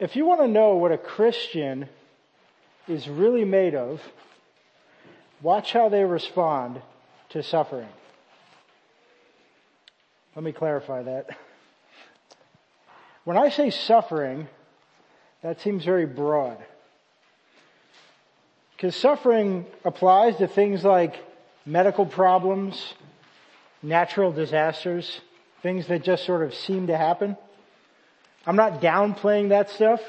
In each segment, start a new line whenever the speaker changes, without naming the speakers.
If you want to know what a Christian is really made of, watch how they respond to suffering. Let me clarify that. When I say suffering, that seems very broad. Because suffering applies to things like medical problems, natural disasters, things that just sort of seem to happen. I'm not downplaying that stuff,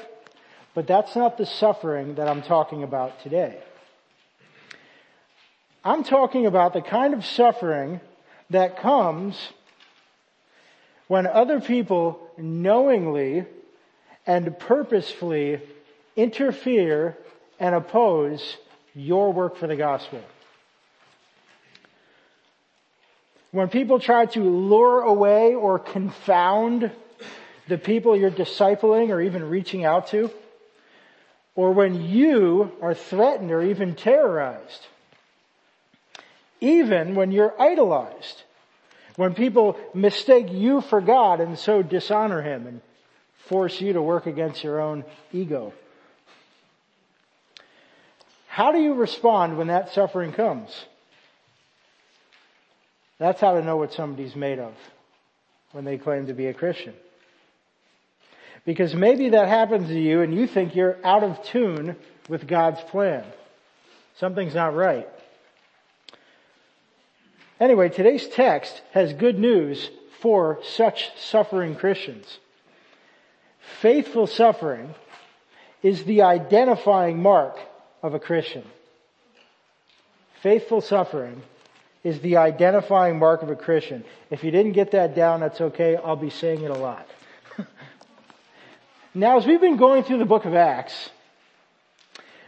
but that's not the suffering that I'm talking about today. I'm talking about the kind of suffering that comes when other people knowingly and purposefully interfere and oppose your work for the gospel. When people try to lure away or confound the people you're discipling or even reaching out to, or when you are threatened or even terrorized, even when you're idolized, when people mistake you for God and so dishonor Him and force you to work against your own ego. How do you respond when that suffering comes? That's how to know what somebody's made of when they claim to be a Christian. Because maybe that happens to you and you think you're out of tune with God's plan. Something's not right. Anyway, today's text has good news for such suffering Christians. Faithful suffering is the identifying mark of a Christian. Faithful suffering is the identifying mark of a Christian. If you didn't get that down, that's okay. I'll be saying it a lot. Now, as we've been going through the book of Acts,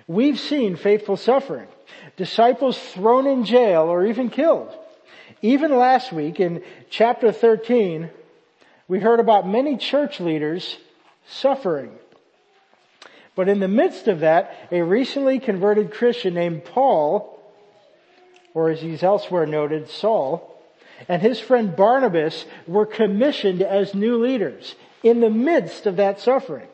we've seen faithful suffering. Disciples thrown in jail or even killed. Even last week in chapter 13, we heard about many church leaders suffering. But in the midst of that, a recently converted Christian named Paul, or as he's elsewhere noted, Saul, and his friend Barnabas were commissioned as new leaders in the midst of that suffering.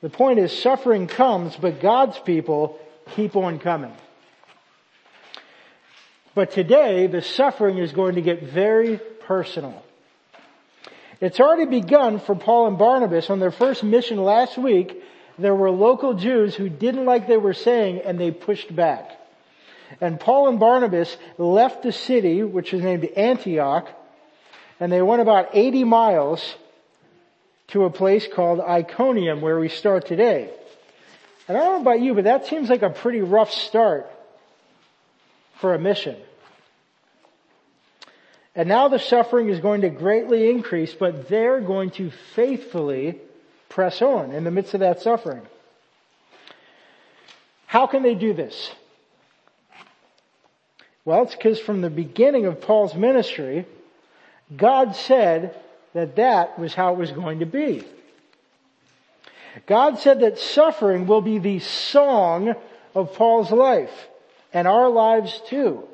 The point is suffering comes, but God's people keep on coming. But today, the suffering is going to get very personal. It's already begun for Paul and Barnabas on their first mission last week. There were local Jews who didn't like they were saying and they pushed back. And Paul and Barnabas left the city, which is named Antioch, and they went about 80 miles to a place called Iconium where we start today. And I don't know about you, but that seems like a pretty rough start for a mission. And now the suffering is going to greatly increase, but they're going to faithfully press on in the midst of that suffering. How can they do this? Well, it's because from the beginning of Paul's ministry, God said that that was how it was going to be. God said that suffering will be the song of Paul's life and our lives too.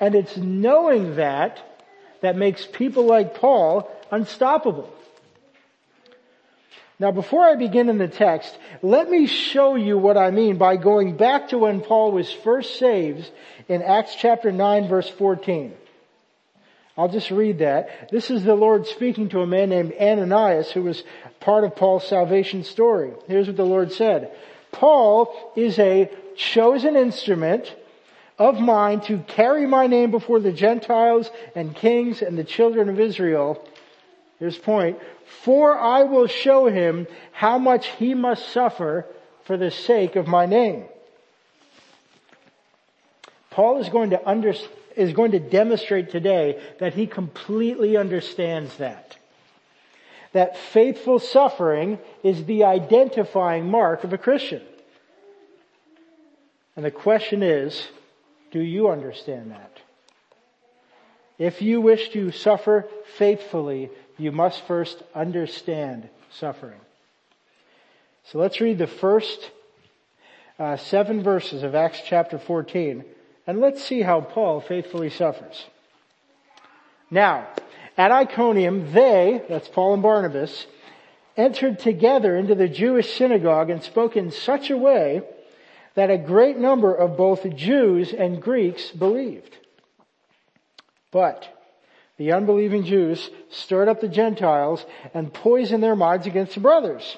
And it's knowing that that makes people like Paul unstoppable. Now before I begin in the text, let me show you what I mean by going back to when Paul was first saved in Acts chapter 9 verse 14. I'll just read that. This is the Lord speaking to a man named Ananias who was part of Paul's salvation story. Here's what the Lord said. Paul is a chosen instrument of mine to carry my name before the Gentiles and kings and the children of Israel. Here's point. For I will show him how much he must suffer for the sake of my name. Paul is going to under, is going to demonstrate today that he completely understands that. That faithful suffering is the identifying mark of a Christian. And the question is, do you understand that? If you wish to suffer faithfully, you must first understand suffering. So let's read the first uh, seven verses of Acts chapter 14 and let's see how Paul faithfully suffers. Now, at Iconium, they, that's Paul and Barnabas, entered together into the Jewish synagogue and spoke in such a way that a great number of both Jews and Greeks believed. But the unbelieving Jews stirred up the Gentiles and poisoned their minds against the brothers.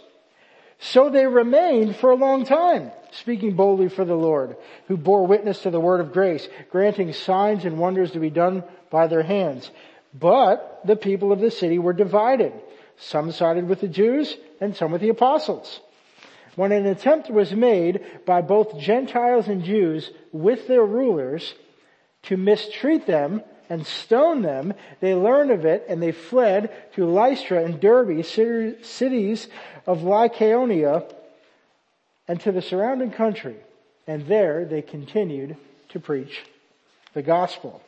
So they remained for a long time, speaking boldly for the Lord, who bore witness to the word of grace, granting signs and wonders to be done by their hands. But the people of the city were divided. Some sided with the Jews and some with the apostles. When an attempt was made by both Gentiles and Jews with their rulers to mistreat them and stoned them, they learned of it and they fled to Lystra and Derbe, cities of Lycaonia, and to the surrounding country. And there they continued to preach the gospel.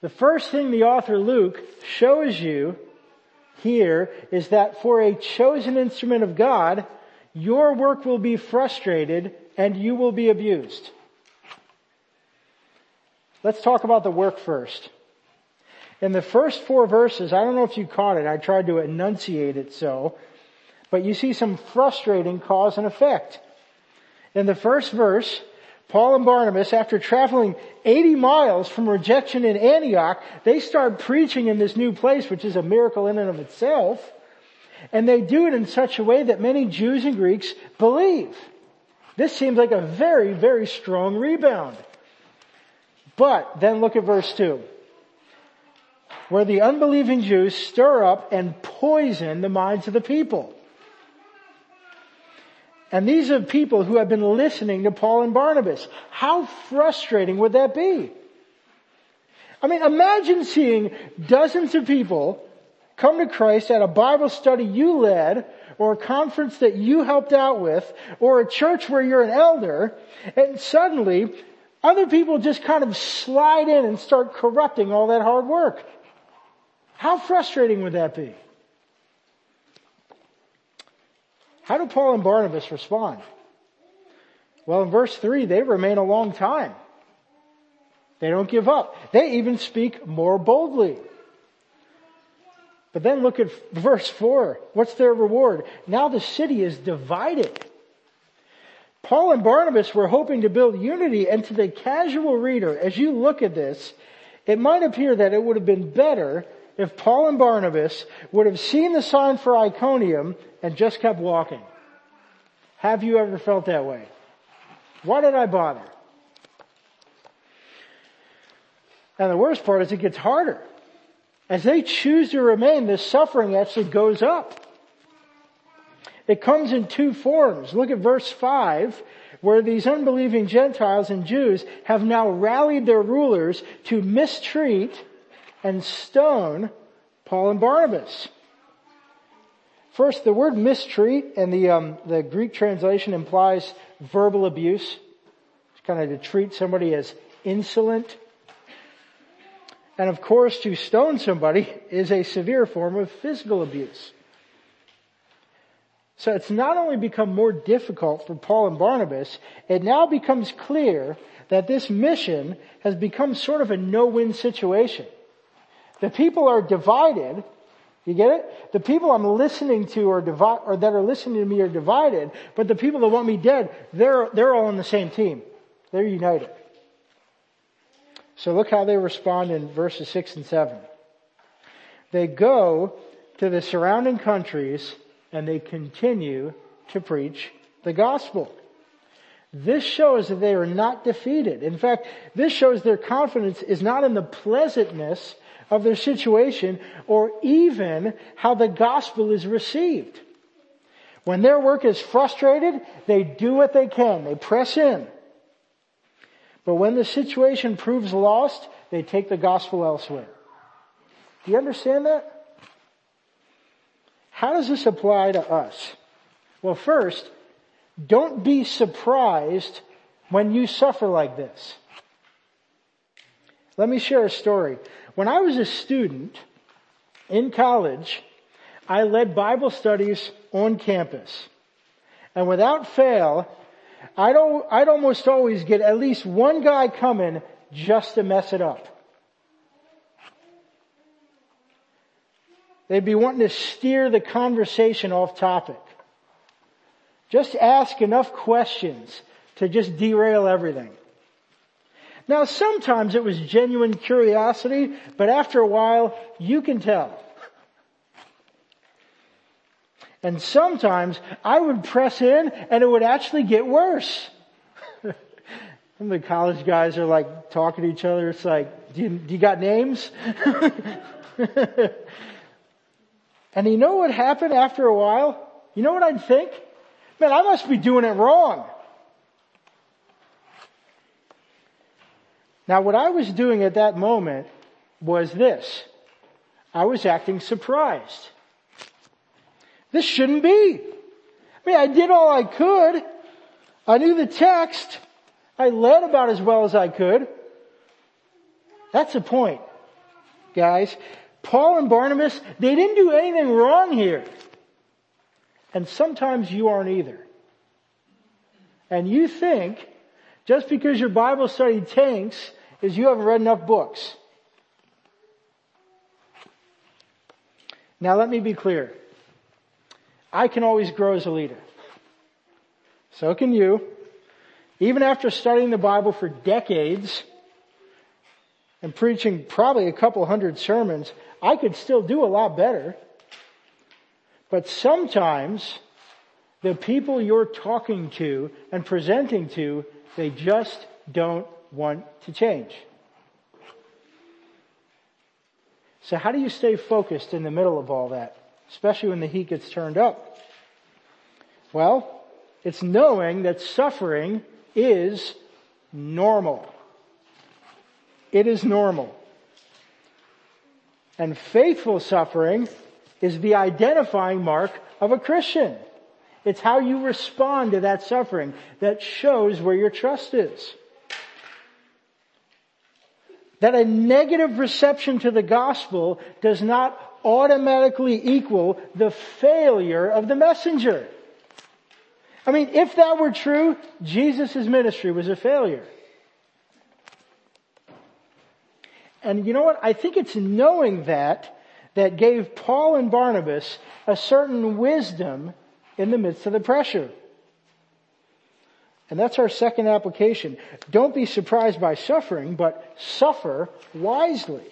The first thing the author Luke shows you here is that for a chosen instrument of God, your work will be frustrated and you will be abused. Let's talk about the work first. In the first four verses, I don't know if you caught it, I tried to enunciate it so, but you see some frustrating cause and effect. In the first verse, Paul and Barnabas, after traveling 80 miles from rejection in Antioch, they start preaching in this new place, which is a miracle in and of itself. And they do it in such a way that many Jews and Greeks believe. This seems like a very, very strong rebound. But then look at verse 2. Where the unbelieving Jews stir up and poison the minds of the people. And these are people who have been listening to Paul and Barnabas. How frustrating would that be? I mean, imagine seeing dozens of people come to Christ at a Bible study you led, or a conference that you helped out with, or a church where you're an elder, and suddenly other people just kind of slide in and start corrupting all that hard work. How frustrating would that be? How do Paul and Barnabas respond? Well, in verse 3, they remain a long time. They don't give up. They even speak more boldly. But then look at verse 4. What's their reward? Now the city is divided. Paul and Barnabas were hoping to build unity, and to the casual reader, as you look at this, it might appear that it would have been better if Paul and Barnabas would have seen the sign for Iconium and just kept walking. Have you ever felt that way? Why did I bother? And the worst part is it gets harder. As they choose to remain, the suffering actually goes up. It comes in two forms. Look at verse 5, where these unbelieving Gentiles and Jews have now rallied their rulers to mistreat and stone Paul and Barnabas. First, the word mistreat and the, um, the Greek translation implies verbal abuse. It's kind of to treat somebody as insolent. And of course, to stone somebody is a severe form of physical abuse. So it's not only become more difficult for Paul and Barnabas, it now becomes clear that this mission has become sort of a no-win situation. The people are divided. You get it? The people I'm listening to are divided, or that are listening to me are divided, but the people that want me dead, they're, they're all on the same team. They're united. So look how they respond in verses 6 and 7. They go to the surrounding countries and they continue to preach the gospel. This shows that they are not defeated. In fact, this shows their confidence is not in the pleasantness of their situation or even how the gospel is received. When their work is frustrated, they do what they can. They press in. But when the situation proves lost, they take the gospel elsewhere. Do you understand that? How does this apply to us? Well, first, don't be surprised when you suffer like this. Let me share a story. When I was a student in college, I led Bible studies on campus. And without fail, I'd, I'd almost always get at least one guy coming just to mess it up. They'd be wanting to steer the conversation off topic. Just ask enough questions to just derail everything. Now sometimes it was genuine curiosity, but after a while you can tell. And sometimes I would press in and it would actually get worse. Some of the college guys are like talking to each other. It's like, do you, do you got names? and you know what happened after a while? You know what I'd think? Man, I must be doing it wrong. Now what I was doing at that moment was this. I was acting surprised. This shouldn't be. I mean, I did all I could. I knew the text. I led about as well as I could. That's the point, guys. Paul and Barnabas, they didn't do anything wrong here. And sometimes you aren't either. And you think, just because your Bible study tanks, is you haven't read enough books. Now let me be clear. I can always grow as a leader. So can you. Even after studying the Bible for decades and preaching probably a couple hundred sermons, I could still do a lot better. But sometimes the people you're talking to and presenting to, they just don't want to change. So how do you stay focused in the middle of all that? especially when the heat gets turned up? Well, it's knowing that suffering is normal. It is normal. And faithful suffering is the identifying mark of a Christian. It's how you respond to that suffering that shows where your trust is. That a negative reception to the gospel does not automatically equal the failure of the messenger. I mean, if that were true, Jesus' ministry was a failure. And you know what? I think it's knowing that that gave Paul and Barnabas a certain wisdom in the midst of the pressure. And that's our second application. Don't be surprised by suffering, but suffer wisely.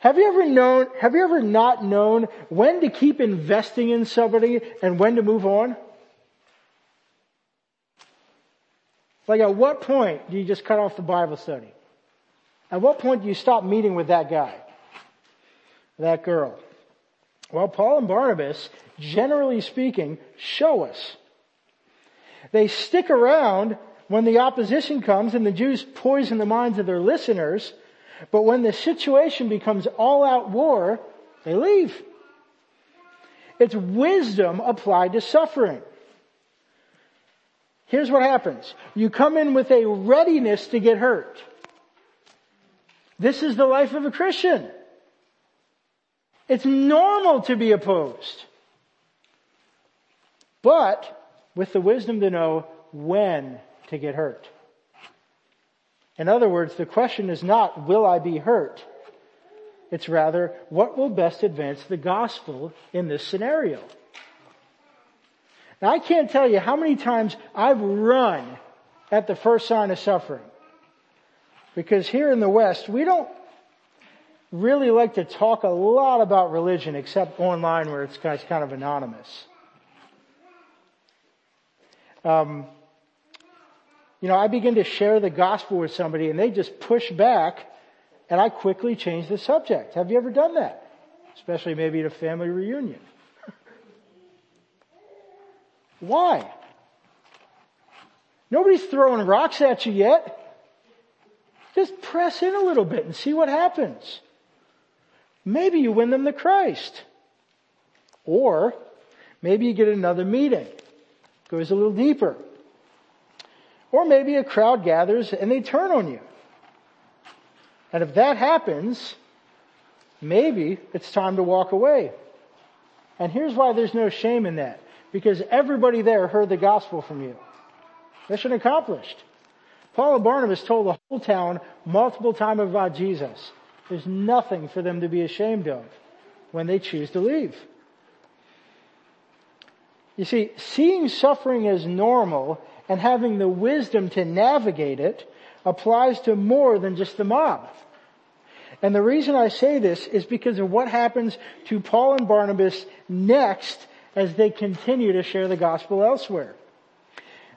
Have you ever known, have you ever not known when to keep investing in somebody and when to move on? Like at what point do you just cut off the Bible study? At what point do you stop meeting with that guy? That girl? Well, Paul and Barnabas, generally speaking, show us. They stick around when the opposition comes and the Jews poison the minds of their listeners but when the situation becomes all out war, they leave. It's wisdom applied to suffering. Here's what happens. You come in with a readiness to get hurt. This is the life of a Christian. It's normal to be opposed. But with the wisdom to know when to get hurt. In other words, the question is not, will I be hurt? It's rather, what will best advance the gospel in this scenario? Now I can't tell you how many times I've run at the first sign of suffering. Because here in the West, we don't really like to talk a lot about religion except online where it's kind of anonymous. Um, you know, I begin to share the gospel with somebody and they just push back and I quickly change the subject. Have you ever done that? Especially maybe at a family reunion. Why? Nobody's throwing rocks at you yet. Just press in a little bit and see what happens. Maybe you win them to Christ. Or maybe you get another meeting. Goes a little deeper. Or maybe a crowd gathers and they turn on you. And if that happens, maybe it's time to walk away. And here's why there's no shame in that. Because everybody there heard the gospel from you. Mission accomplished. Paul and Barnabas told the whole town multiple times about Jesus. There's nothing for them to be ashamed of. when they choose to leave. You see, seeing suffering as normal and having the wisdom to navigate it applies to more than just the mob. And the reason I say this is because of what happens to Paul and Barnabas next as they continue to share the gospel elsewhere.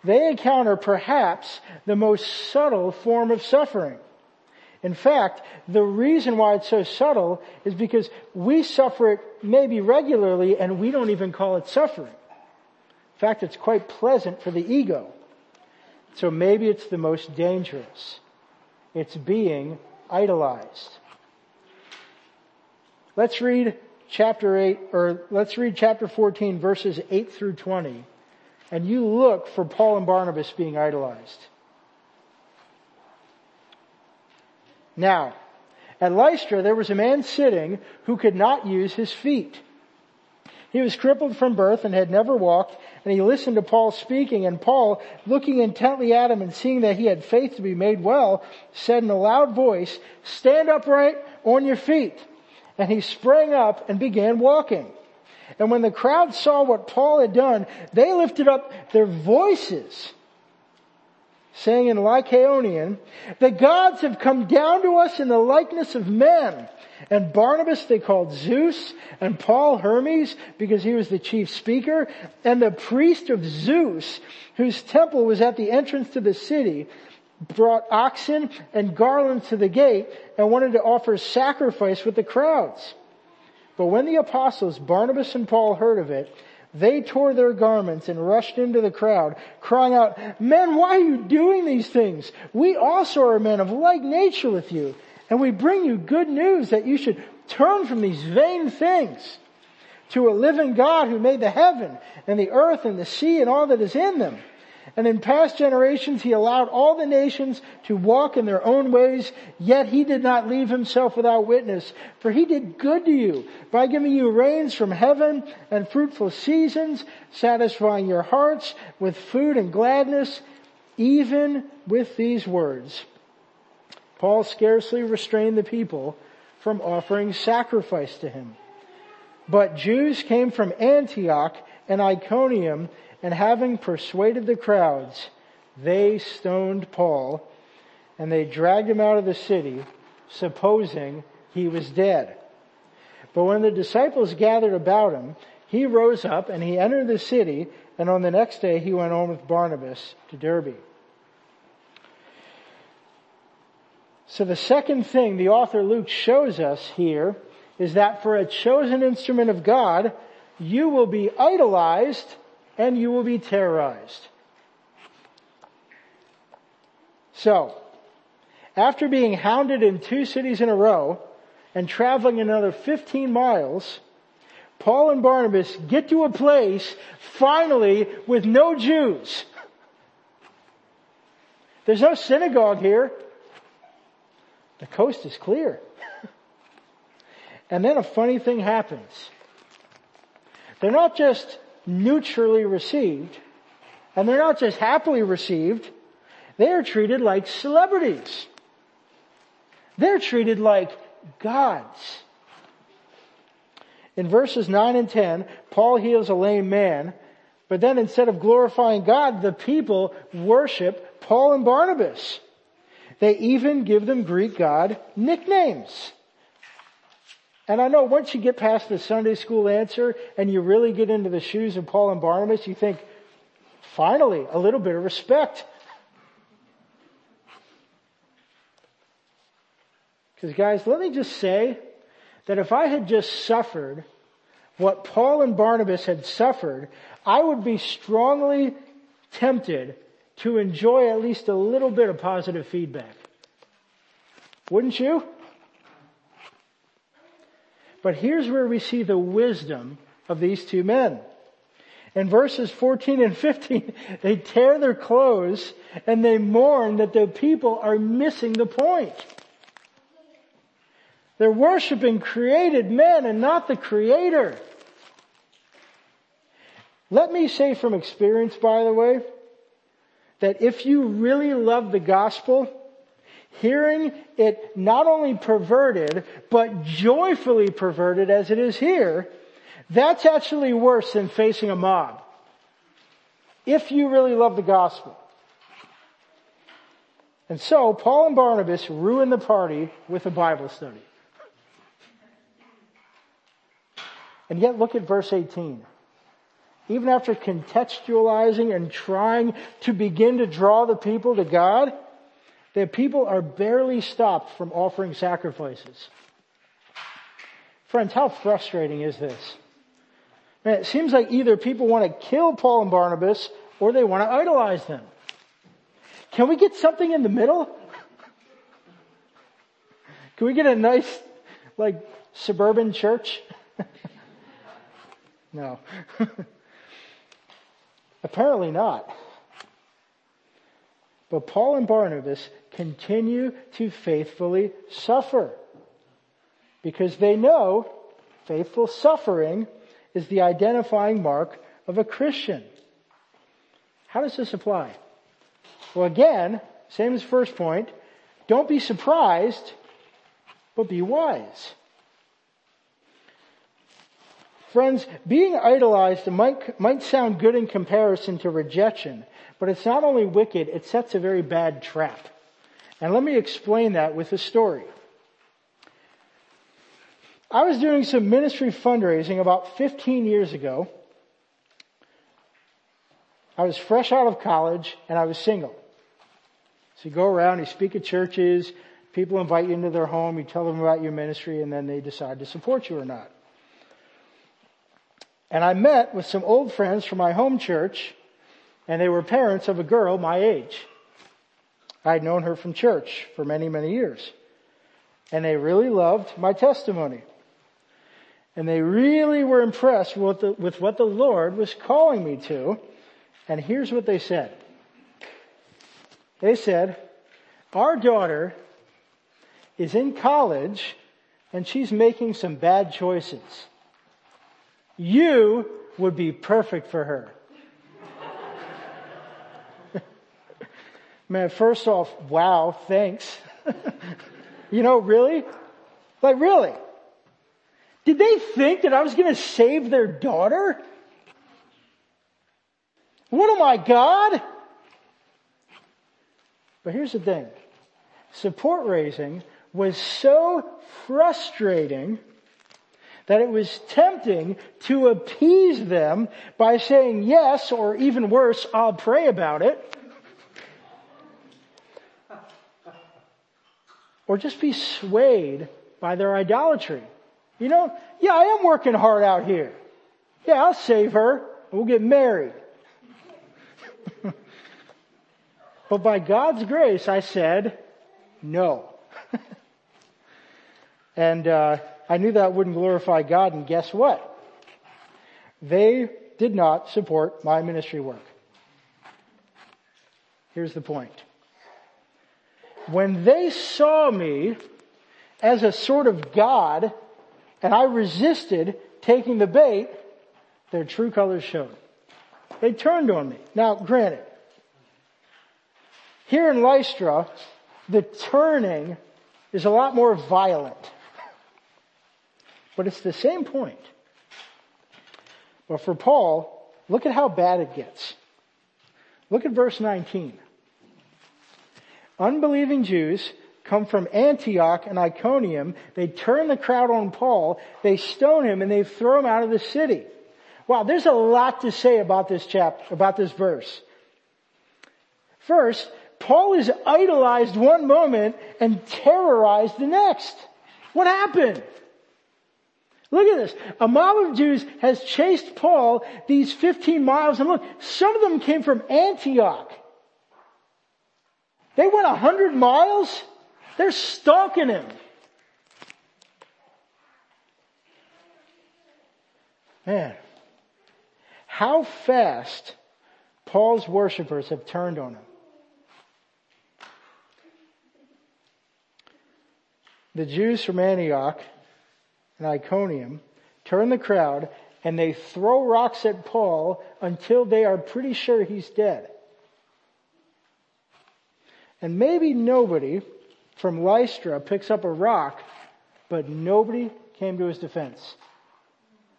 They encounter perhaps the most subtle form of suffering. In fact, the reason why it's so subtle is because we suffer it maybe regularly and we don't even call it suffering In fact, it's quite pleasant for the ego. So maybe it's the most dangerous. It's being idolized. Let's read chapter 8, or let's read chapter 14 verses 8 through 20. And you look for Paul and Barnabas being idolized. Now, at Lystra there was a man sitting who could not use his feet. He was crippled from birth and had never walked, and he listened to Paul speaking, and Paul, looking intently at him and seeing that he had faith to be made well, said in a loud voice, stand upright on your feet. And he sprang up and began walking. And when the crowd saw what Paul had done, they lifted up their voices saying in Lycaonian, the gods have come down to us in the likeness of men. And Barnabas they called Zeus, and Paul Hermes, because he was the chief speaker, and the priest of Zeus, whose temple was at the entrance to the city, brought oxen and garlands to the gate, and wanted to offer sacrifice with the crowds. But when the apostles, Barnabas and Paul heard of it, they tore their garments and rushed into the crowd, crying out, Men, why are you doing these things? We also are men of like nature with you, and we bring you good news that you should turn from these vain things to a living God who made the heaven and the earth and the sea and all that is in them and in past generations he allowed all the nations to walk in their own ways, yet he did not leave himself without witness. For he did good to you by giving you rains from heaven and fruitful seasons, satisfying your hearts with food and gladness, even with these words. Paul scarcely restrained the people from offering sacrifice to him. But Jews came from Antioch and Iconium and having persuaded the crowds, they stoned Paul and they dragged him out of the city, supposing he was dead. But when the disciples gathered about him, he rose up and he entered the city, and on the next day he went on with Barnabas to Derbe. So the second thing the author Luke shows us here is that for a chosen instrument of God, you will be idolized and you will be terrorized. So, after being hounded in two cities in a row and traveling another 15 miles, Paul and Barnabas get to a place finally with no Jews. There's no synagogue here. The coast is clear. and then a funny thing happens. They're not just neutrally received, and they're not just happily received, they are treated like celebrities. They're treated like gods. In verses 9 and 10, Paul heals a lame man, but then instead of glorifying God, the people worship Paul and Barnabas. They even give them Greek God nicknames. And I know once you get past the Sunday school answer and you really get into the shoes of Paul and Barnabas, you think, finally, a little bit of respect. Because guys, let me just say that if I had just suffered what Paul and Barnabas had suffered, I would be strongly tempted to enjoy at least a little bit of positive feedback. Wouldn't you? But here's where we see the wisdom of these two men. In verses 14 and 15, they tear their clothes and they mourn that the people are missing the point. They're worshiping created men and not the creator. Let me say from experience, by the way, that if you really love the gospel, hearing it not only perverted, but joyfully perverted as it is here, that's actually worse than facing a mob. If you really love the gospel. And so, Paul and Barnabas ruin the party with a Bible study. And yet look at verse 18. Even after contextualizing and trying to begin to draw the people to God, the people are barely stopped from offering sacrifices. Friends, how frustrating is this? Man, it seems like either people want to kill Paul and Barnabas or they want to idolize them. Can we get something in the middle? Can we get a nice, like, suburban church? no. Apparently not. But Paul and Barnabas continue to faithfully suffer because they know faithful suffering is the identifying mark of a Christian. How does this apply? Well, again, same as first point, don't be surprised, but be wise. Friends, being idolized might, might sound good in comparison to rejection, but it's not only wicked, it sets a very bad trap. And let me explain that with a story. I was doing some ministry fundraising about 15 years ago. I was fresh out of college and I was single. So you go around, you speak at churches, people invite you into their home, you tell them about your ministry, and then they decide to support you or not. And I met with some old friends from my home church, and they were parents of a girl my age. I'd known her from church for many, many years. And they really loved my testimony. And they really were impressed with, the, with what the Lord was calling me to. And here's what they said. They said, our daughter is in college and she's making some bad choices. You would be perfect for her. Man, first off, wow, thanks. you know, really? Like, really? Did they think that I was going to save their daughter? What am I, God? But here's the thing. Support raising was so frustrating that it was tempting to appease them by saying yes, or even worse, I'll pray about it. Or just be swayed by their idolatry. You know, yeah, I am working hard out here. Yeah, I'll save her. We'll get married. but by God's grace, I said no. and uh, I knew that wouldn't glorify God, and guess what? They did not support my ministry work. Here's the point. When they saw me as a sort of God, and I resisted taking the bait, their true colors showed. They turned on me. Now, granted, here in Lystra, the turning is a lot more violent. But it's the same point. But for Paul, look at how bad it gets. Look at verse 19. Unbelieving Jews come from Antioch and Iconium. They turn the crowd on Paul. They stone him and they throw him out of the city. Wow, there's a lot to say about this chapter, about this verse. First, Paul is idolized one moment and terrorized the next. What happened? Look at this. A mob of Jews has chased Paul these 15 miles and look, some of them came from Antioch. They went 100 miles. They're stalking him. Man, how fast Paul's worshippers have turned on him. The Jews from Antioch and Iconium turn the crowd and they throw rocks at Paul until they are pretty sure he's dead. And maybe nobody from Lystra picks up a rock, but nobody came to his defense.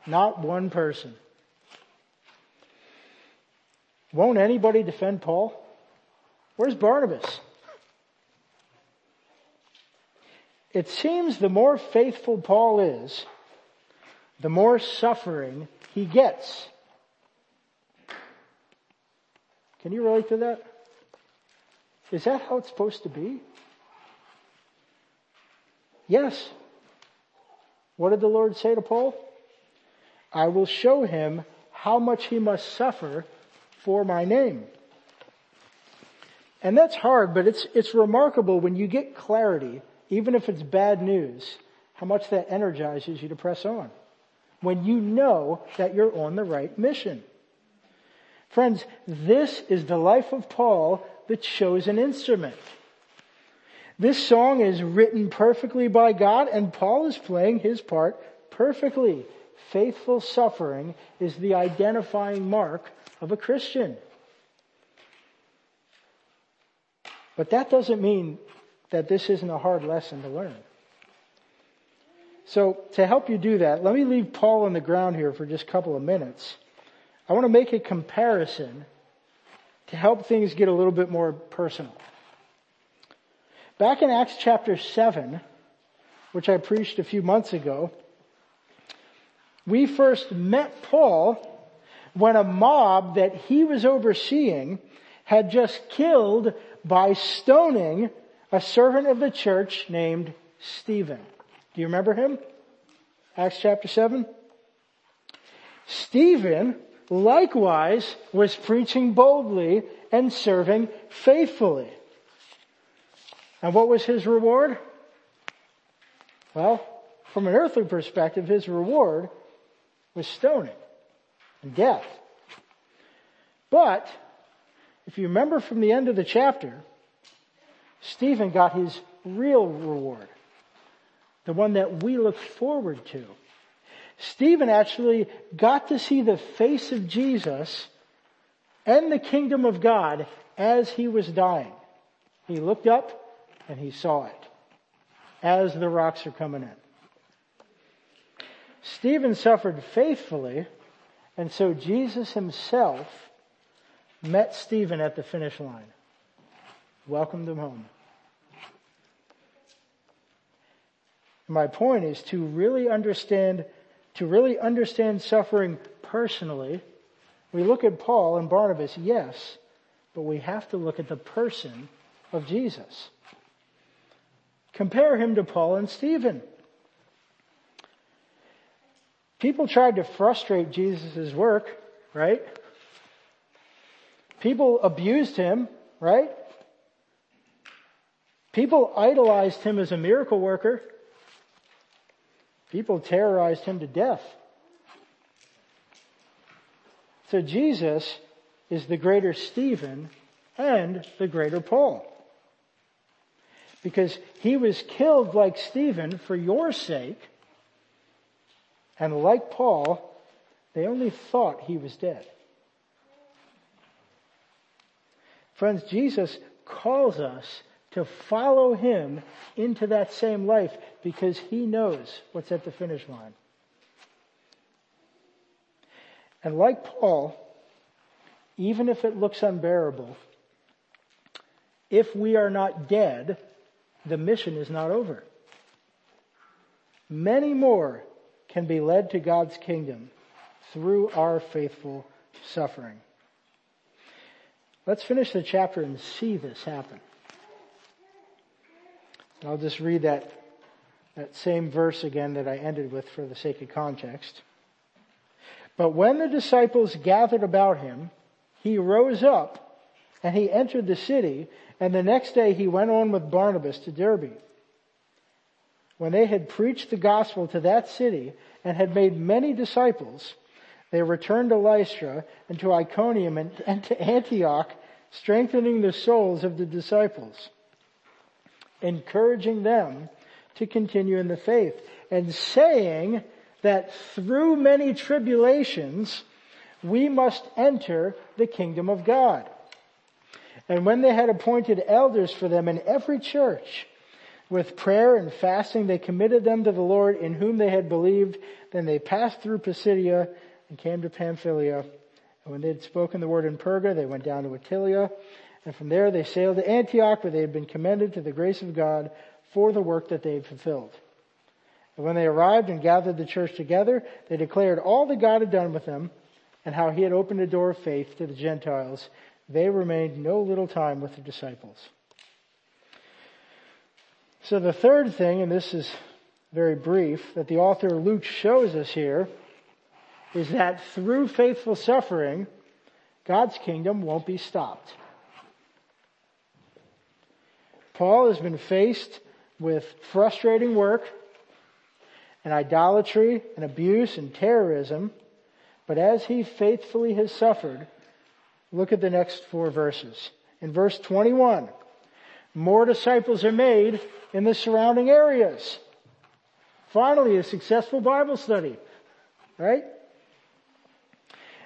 Not one person. Won't anybody defend Paul? Where's Barnabas? It seems the more faithful Paul is, the more suffering he gets. Can you relate to that? Is that how it's supposed to be? Yes. What did the Lord say to Paul? I will show him how much he must suffer for my name. And that's hard, but it's, it's remarkable when you get clarity, even if it's bad news, how much that energizes you to press on. When you know that you're on the right mission. Friends, this is the life of Paul, the chosen instrument. This song is written perfectly by God and Paul is playing his part perfectly. Faithful suffering is the identifying mark of a Christian. But that doesn't mean that this isn't a hard lesson to learn. So to help you do that, let me leave Paul on the ground here for just a couple of minutes. I want to make a comparison to help things get a little bit more personal. Back in Acts chapter 7, which I preached a few months ago, we first met Paul when a mob that he was overseeing had just killed by stoning a servant of the church named Stephen. Do you remember him? Acts chapter 7? Stephen likewise was preaching boldly and serving faithfully. And what was his reward? Well, from an earthly perspective, his reward was stoning and death. But, if you remember from the end of the chapter, Stephen got his real reward. The one that we look forward to. Stephen actually got to see the face of Jesus and the kingdom of God as he was dying. He looked up and he saw it as the rocks are coming in. Stephen suffered faithfully, and so Jesus himself met Stephen at the finish line, welcomed him home. My point is to really understand to really understand suffering personally, we look at Paul and Barnabas, yes, but we have to look at the person of Jesus. Compare him to Paul and Stephen. People tried to frustrate Jesus' work, right? People abused him, right? People idolized him as a miracle worker. People terrorized him to death. So Jesus is the greater Stephen and the greater Paul. Because he was killed like Stephen for your sake, and like Paul, they only thought he was dead. Friends, Jesus calls us to follow him into that same life because he knows what's at the finish line. And like Paul, even if it looks unbearable, if we are not dead, the mission is not over. Many more can be led to God's kingdom through our faithful suffering. Let's finish the chapter and see this happen. I'll just read that, that same verse again that I ended with for the sake of context. But when the disciples gathered about him, he rose up and he entered the city and the next day he went on with Barnabas to Derbe. When they had preached the gospel to that city and had made many disciples, they returned to Lystra and to Iconium and, and to Antioch, strengthening the souls of the disciples encouraging them to continue in the faith and saying that through many tribulations, we must enter the kingdom of God. And when they had appointed elders for them in every church, With prayer and fasting, they committed them to the Lord in whom they had believed. Then they passed through Pisidia and came to Pamphylia. And when they had spoken the word in Perga, they went down to Attalia. And from there they sailed to Antioch, where they had been commended to the grace of God for the work that they had fulfilled. And when they arrived and gathered the church together, they declared all that God had done with them and how he had opened a door of faith to the Gentiles. They remained no little time with the disciples. So the third thing, and this is very brief, that the author Luke shows us here is that through faithful suffering, God's kingdom won't be stopped. Paul has been faced with frustrating work and idolatry and abuse and terrorism, but as he faithfully has suffered, look at the next four verses. In verse 21, more disciples are made in the surrounding areas. Finally, a successful Bible study, right?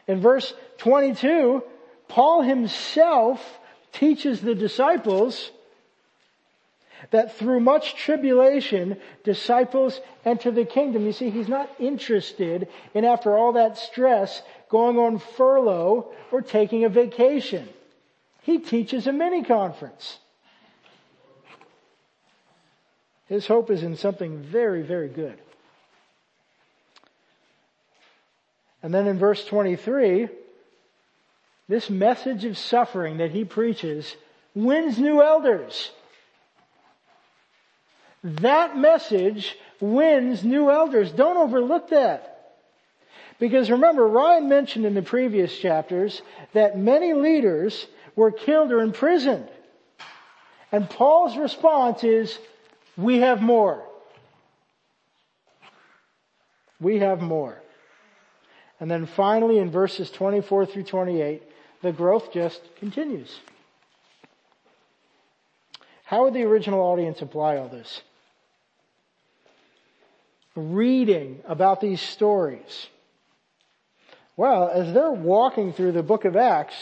In verse 22, Paul himself teaches the disciples that through much tribulation, disciples enter the kingdom. You see, he's not interested in after all that stress going on furlough or taking a vacation. He teaches a mini conference. His hope is in something very, very good. And then in verse 23, this message of suffering that he preaches wins new elders. That message wins new elders. Don't overlook that. Because remember, Ryan mentioned in the previous chapters that many leaders were killed or imprisoned. And Paul's response is, we have more. We have more. And then finally in verses 24 through 28, the growth just continues. How would the original audience apply all this? Reading about these stories. Well, as they're walking through the book of Acts,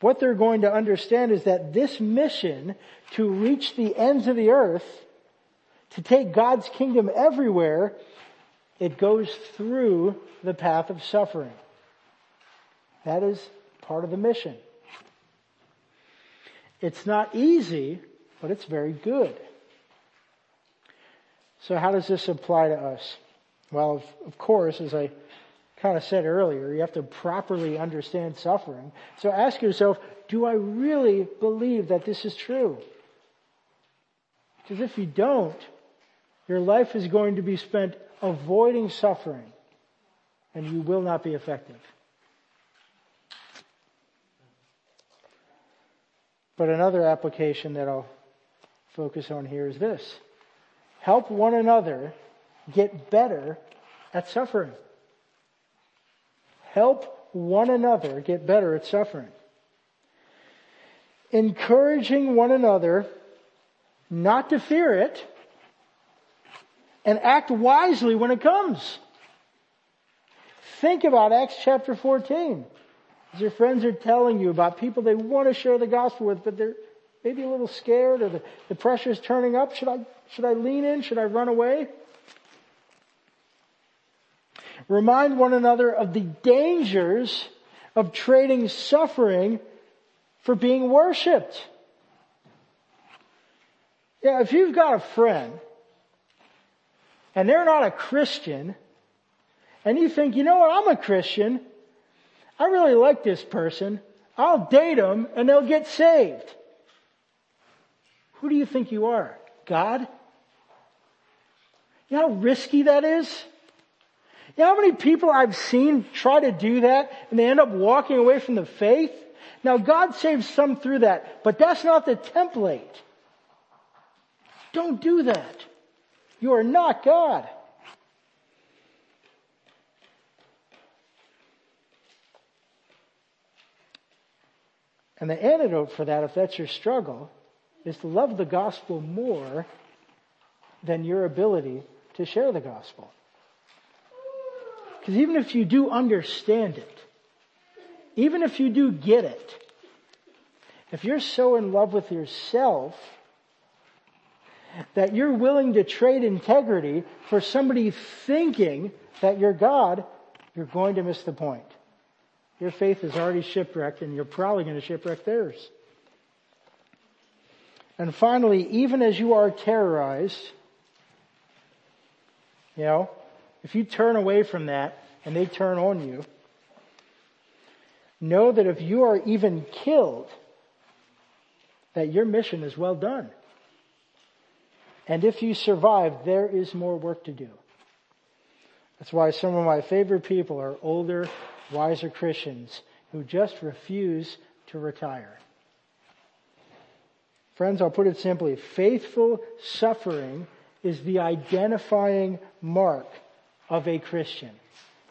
what they're going to understand is that this mission to reach the ends of the earth to take God's kingdom everywhere, it goes through the path of suffering. That is part of the mission. It's not easy, but it's very good. So how does this apply to us? Well, of course, as I kind of said earlier, you have to properly understand suffering. So ask yourself, do I really believe that this is true? Because if you don't, your life is going to be spent avoiding suffering and you will not be effective. But another application that I'll focus on here is this. Help one another get better at suffering. Help one another get better at suffering. Encouraging one another not to fear it, and act wisely when it comes. Think about Acts chapter 14. As your friends are telling you about people they want to share the gospel with, but they're maybe a little scared or the, the pressure is turning up. Should I, should I lean in? Should I run away? Remind one another of the dangers of trading suffering for being worshiped. Yeah, if you've got a friend and they're not a Christian, and you think, you know what, I'm a Christian. I really like this person. I'll date them and they'll get saved. Who do you think you are? God? You know how risky that is? You know how many people I've seen try to do that and they end up walking away from the faith? Now God saves some through that, but that's not the template. Don't do that. You are not God. And the antidote for that, if that's your struggle, is to love the gospel more than your ability to share the gospel. Because even if you do understand it, even if you do get it, if you're so in love with yourself that you're willing to trade integrity for somebody thinking that you're God, you're going to miss the point. Your faith is already shipwrecked and you're probably going to shipwreck theirs. And finally, even as you are terrorized, you know, if you turn away from that and they turn on you, know that if you are even killed, that your mission is well done. And if you survive, there is more work to do. That's why some of my favorite people are older, wiser Christians who just refuse to retire. Friends, I'll put it simply. Faithful suffering is the identifying mark of a Christian.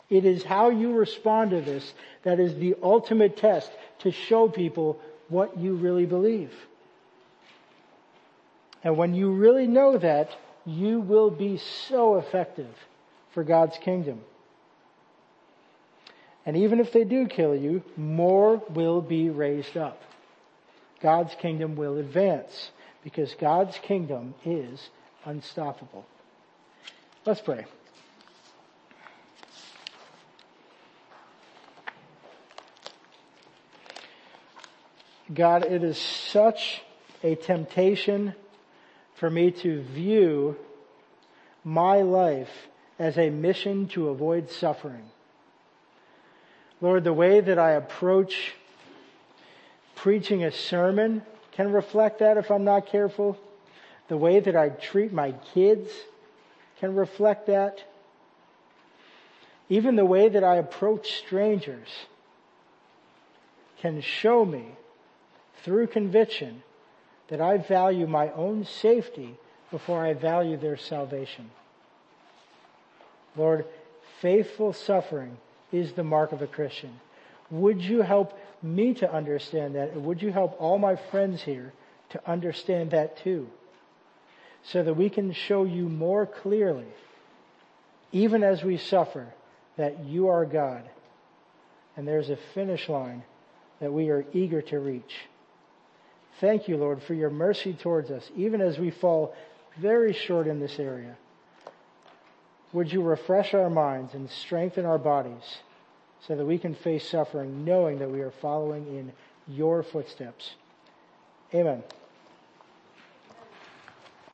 It is how you respond to this that is the ultimate test to show people what you really believe. And when you really know that, you will be so effective for God's kingdom. And even if they do kill you, more will be raised up. God's kingdom will advance because God's kingdom is unstoppable. Let's pray. God, it is such a temptation for me to view my life as a mission to avoid suffering. Lord, the way that I approach preaching a sermon can reflect that if I'm not careful. The way that I treat my kids can reflect that. Even the way that I approach strangers can show me through conviction that I value my own safety before I value their salvation. Lord, faithful suffering is the mark of a Christian. Would you help me to understand that? And would you help all my friends here to understand that too? So that we can show you more clearly, even as we suffer, that you are God. And there's a finish line that we are eager to reach. Thank you, Lord, for your mercy towards us, even as we fall very short in this area. Would you refresh our minds and strengthen our bodies so that we can face suffering knowing that we are following in your footsteps? Amen.